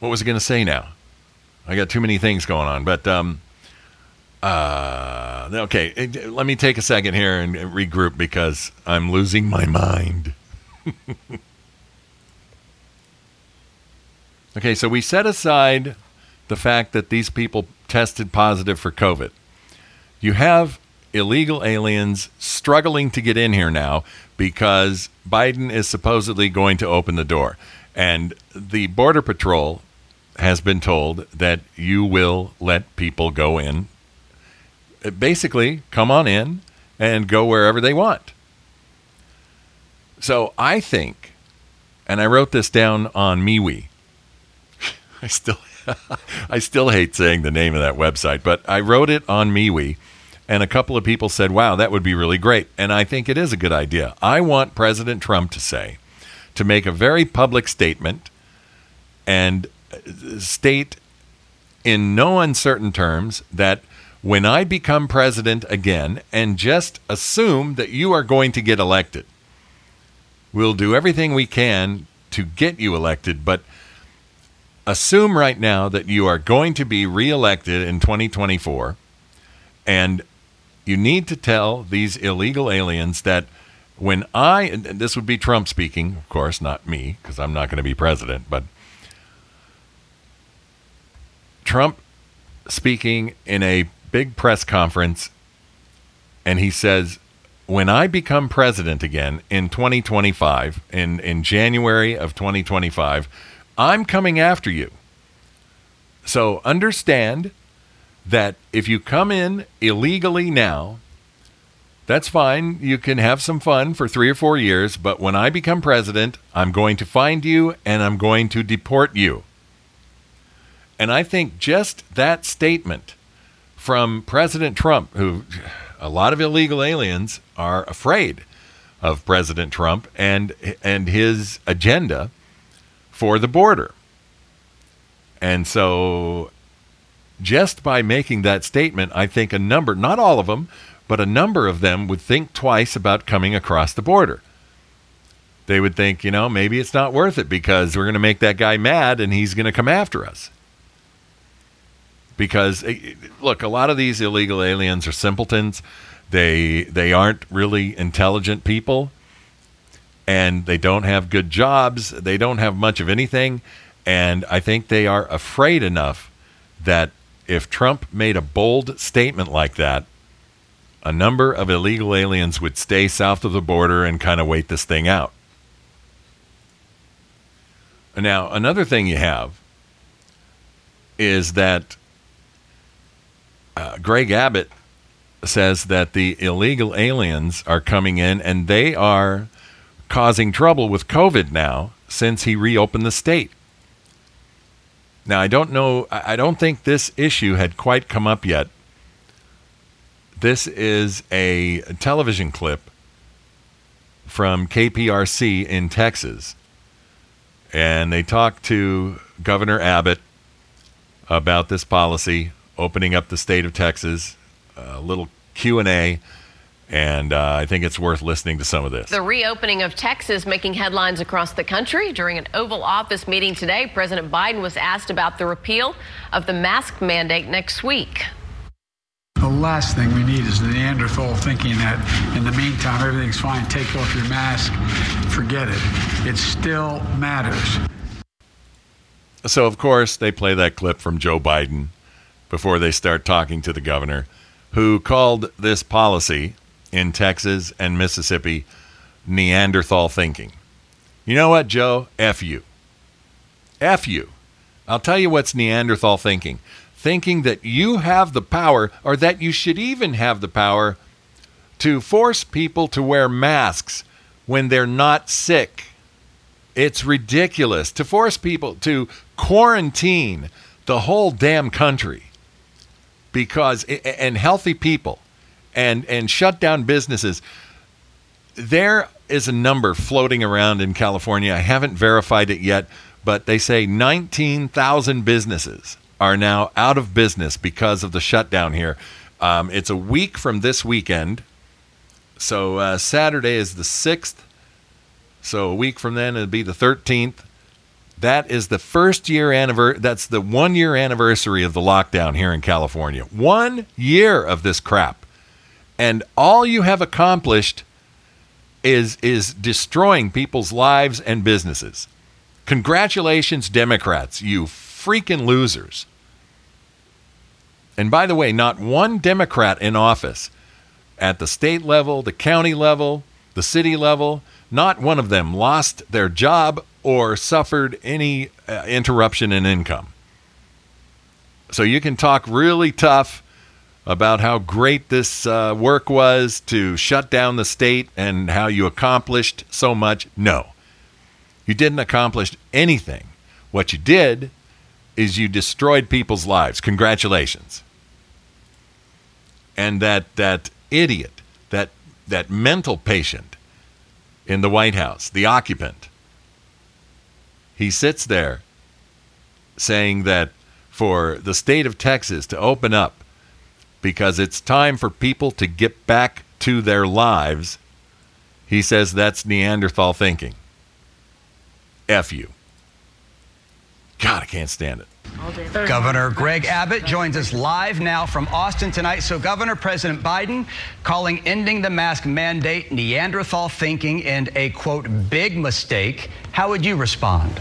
what was I going to say now? I got too many things going on. But um, uh, okay, eh, let me take a second here and regroup because I'm losing my mind. okay, so we set aside the fact that these people tested positive for COVID. You have illegal aliens struggling to get in here now because Biden is supposedly going to open the door. And the Border Patrol has been told that you will let people go in. Basically, come on in and go wherever they want. So I think, and I wrote this down on MeWe. I still, I still hate saying the name of that website, but I wrote it on MeWe, and a couple of people said, "Wow, that would be really great." And I think it is a good idea. I want President Trump to say, to make a very public statement, and uh, state in no uncertain terms that when I become president again, and just assume that you are going to get elected. We'll do everything we can to get you elected, but assume right now that you are going to be reelected in 2024 and you need to tell these illegal aliens that when I, this would be Trump speaking, of course, not me, because I'm not going to be president, but Trump speaking in a big press conference, and he says, when I become president again in 2025, in, in January of 2025, I'm coming after you. So understand that if you come in illegally now, that's fine. You can have some fun for three or four years, but when I become president, I'm going to find you and I'm going to deport you. And I think just that statement from President Trump, who a lot of illegal aliens are afraid of President Trump and and his agenda for the border. And so just by making that statement, I think a number, not all of them, but a number of them would think twice about coming across the border. They would think, you know, maybe it's not worth it because we're going to make that guy mad and he's going to come after us because eh, look, a lot of these illegal aliens are simpletons. They they aren't really intelligent people, and they don't have good jobs. They don't have much of anything, and I think they are afraid enough that if Trump made a bold statement like that, a number of illegal aliens would stay south of the border and kind of wait this thing out. Now, another thing you have is that uh, Greg Abbott says that the illegal aliens are coming in and they are causing trouble with COVID now since he reopened the state. Now, I don't know, I don't think this issue had quite come up yet. This is a television clip from KPRC in Texas. And they talked to Governor Abbott about this policy opening up the state of Texas. A little Q and A. And uh, I think it's worth listening to some of this. The reopening of Texas making headlines across the country. During an Oval Office meeting today, President Biden was asked about the repeal of the mask mandate next week. The last thing we need is the Neanderthal thinking that in the meantime everything's fine, take off your mask, forget it. It still matters. So, of course, they play that clip from Joe Biden before they start talking to the governor, who called this policy in Texas and Mississippi Neanderthal thinking. You know what, Joe? F you. F you. I'll tell you what's Neanderthal thinking thinking that you have the power, or that you should even have the power, to force people to wear masks when they're not sick. It's ridiculous to force people to quarantine the whole damn country because and healthy people and and shut down businesses there is a number floating around in California. I haven't verified it yet but they say 19,000 businesses are now out of business because of the shutdown here. Um, it's a week from this weekend. So uh, Saturday is the 6th so a week from then it'll be the 13th that is the first year anniversary. That's the one year anniversary of the lockdown here in California. One year of this crap, and all you have accomplished is is destroying people's lives and businesses. Congratulations, Democrats, you freaking losers. And by the way, not one Democrat in office at the state level, the county level, the city level, not one of them lost their job or suffered any uh, interruption in income. So you can talk really tough about how great this uh, work was to shut down the state and how you accomplished so much. No, you didn't accomplish anything. What you did is you destroyed people's lives. Congratulations. And that that idiot, that that mental patient in the White House, the occupant, he sits there saying that for the state of Texas to open up because it's time for people to get back to their lives, he says that's Neanderthal thinking. F you. God, I can't stand it. Governor Greg Abbott joins us live now from Austin tonight. So, Governor President Biden calling ending the mask mandate Neanderthal thinking and a quote big mistake. How would you respond?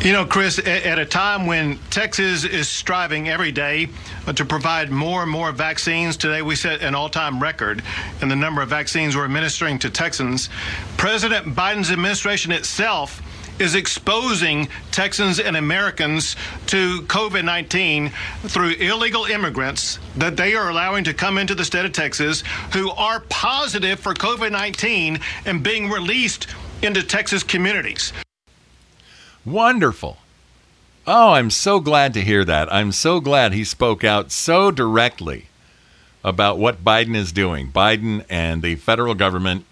You know, Chris, at a time when Texas is striving every day uh, to provide more and more vaccines, today we set an all time record in the number of vaccines we're administering to Texans. President Biden's administration itself is exposing Texans and Americans to COVID 19 through illegal immigrants that they are allowing to come into the state of Texas who are positive for COVID 19 and being released into Texas communities. Wonderful. Oh, I'm so glad to hear that. I'm so glad he spoke out so directly about what Biden is doing, Biden and the federal government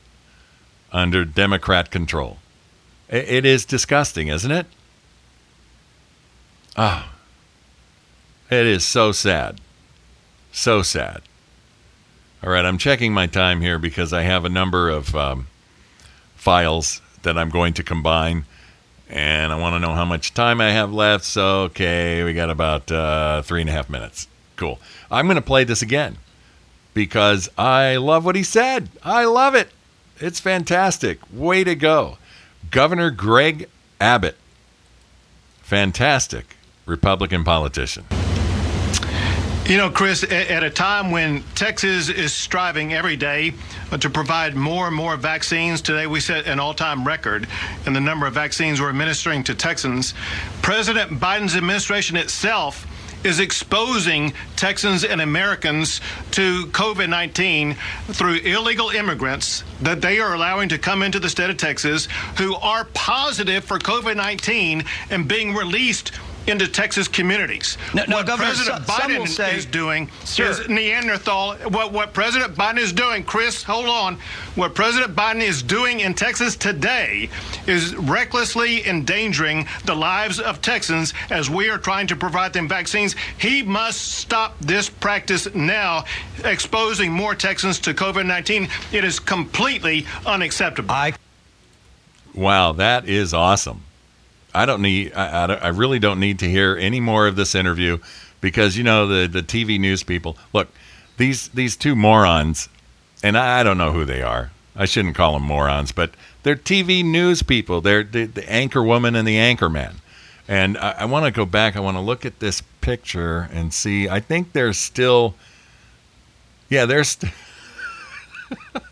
under Democrat control. It is disgusting, isn't it? Oh, it is so sad. So sad. All right, I'm checking my time here because I have a number of um, files that I'm going to combine, and I want to know how much time I have left. So, okay, we got about uh, three and a half minutes. Cool. I'm going to play this again because I love what he said. I love it. It's fantastic. Way to go. Governor Greg Abbott, fantastic Republican politician. You know, Chris, at a time when Texas is striving every day uh, to provide more and more vaccines, today we set an all time record in the number of vaccines we're administering to Texans. President Biden's administration itself is exposing Texans and Americans to COVID 19 through illegal immigrants that they are allowing to come into the state of Texas who are positive for COVID 19 and being released into Texas communities. No, no, what Governor, President some, Biden some say, is doing sir. is Neanderthal. What, what President Biden is doing, Chris, hold on. What President Biden is doing in Texas today is recklessly endangering the lives of Texans as we are trying to provide them vaccines. He must stop this practice now, exposing more Texans to COVID 19. It is completely unacceptable. I- wow, that is awesome. I don't need. I, I, I really don't need to hear any more of this interview because you know the the TV news people. Look, these these two morons, and I, I don't know who they are. I shouldn't call them morons, but they're TV news people. They're the, the anchor woman and the anchor man. And I, I want to go back. I want to look at this picture and see. I think they're still. Yeah, they're. St-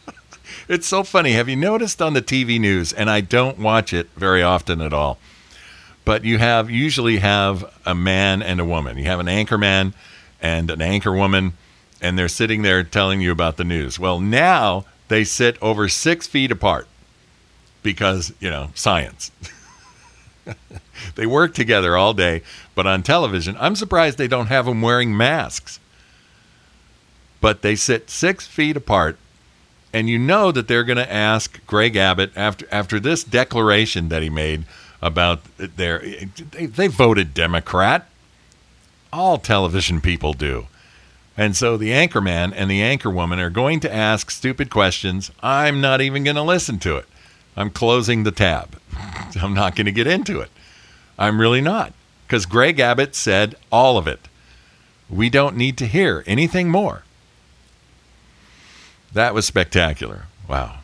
it's so funny. Have you noticed on the TV news? And I don't watch it very often at all. But you have usually have a man and a woman. You have an anchor man and an anchor woman, and they're sitting there telling you about the news. Well, now they sit over six feet apart because you know science. they work together all day, but on television, I'm surprised they don't have them wearing masks. But they sit six feet apart and you know that they're going to ask Greg Abbott after after this declaration that he made about their they, they voted Democrat. All television people do. And so the anchorman and the anchorwoman are going to ask stupid questions. I'm not even going to listen to it. I'm closing the tab. I'm not going to get into it. I'm really not. Because Greg Abbott said all of it. We don't need to hear anything more. That was spectacular. Wow.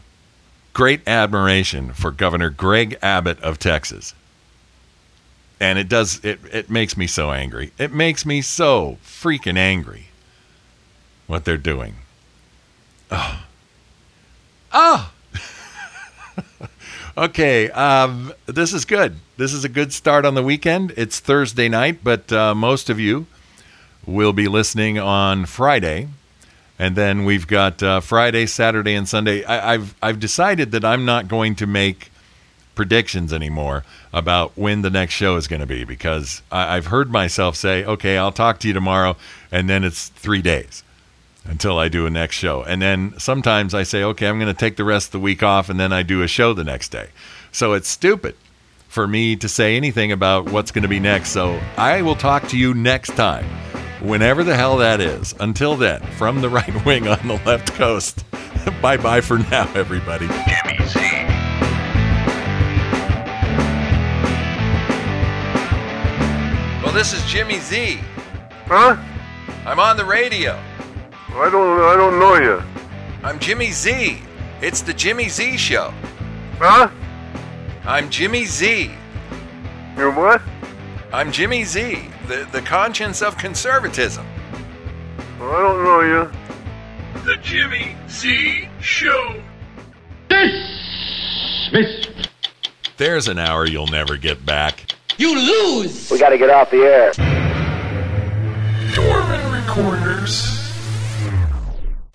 Great admiration for Governor Greg Abbott of Texas. And it does it it makes me so angry. It makes me so freaking angry what they're doing. Oh. Oh. okay, um, this is good. This is a good start on the weekend. It's Thursday night, but uh, most of you will be listening on Friday and then we've got uh, Friday, Saturday, and Sunday. I, I've I've decided that I'm not going to make predictions anymore about when the next show is going to be because I, I've heard myself say, "Okay, I'll talk to you tomorrow," and then it's three days until I do a next show. And then sometimes I say, "Okay, I'm going to take the rest of the week off," and then I do a show the next day. So it's stupid for me to say anything about what's going to be next. So I will talk to you next time whenever the hell that is. Until then, from the right wing on the left coast, bye bye for now, everybody. Jimmy Z. Well, this is Jimmy Z. Huh? I'm on the radio. I don't. I don't know you. I'm Jimmy Z. It's the Jimmy Z Show. Huh? I'm Jimmy Z. You're what? I'm Jimmy Z, the, the conscience of conservatism. Well, I don't know you. The Jimmy Z Show. Dismissed. There's an hour you'll never get back. You lose. We got to get off the air. Dorman Recorders.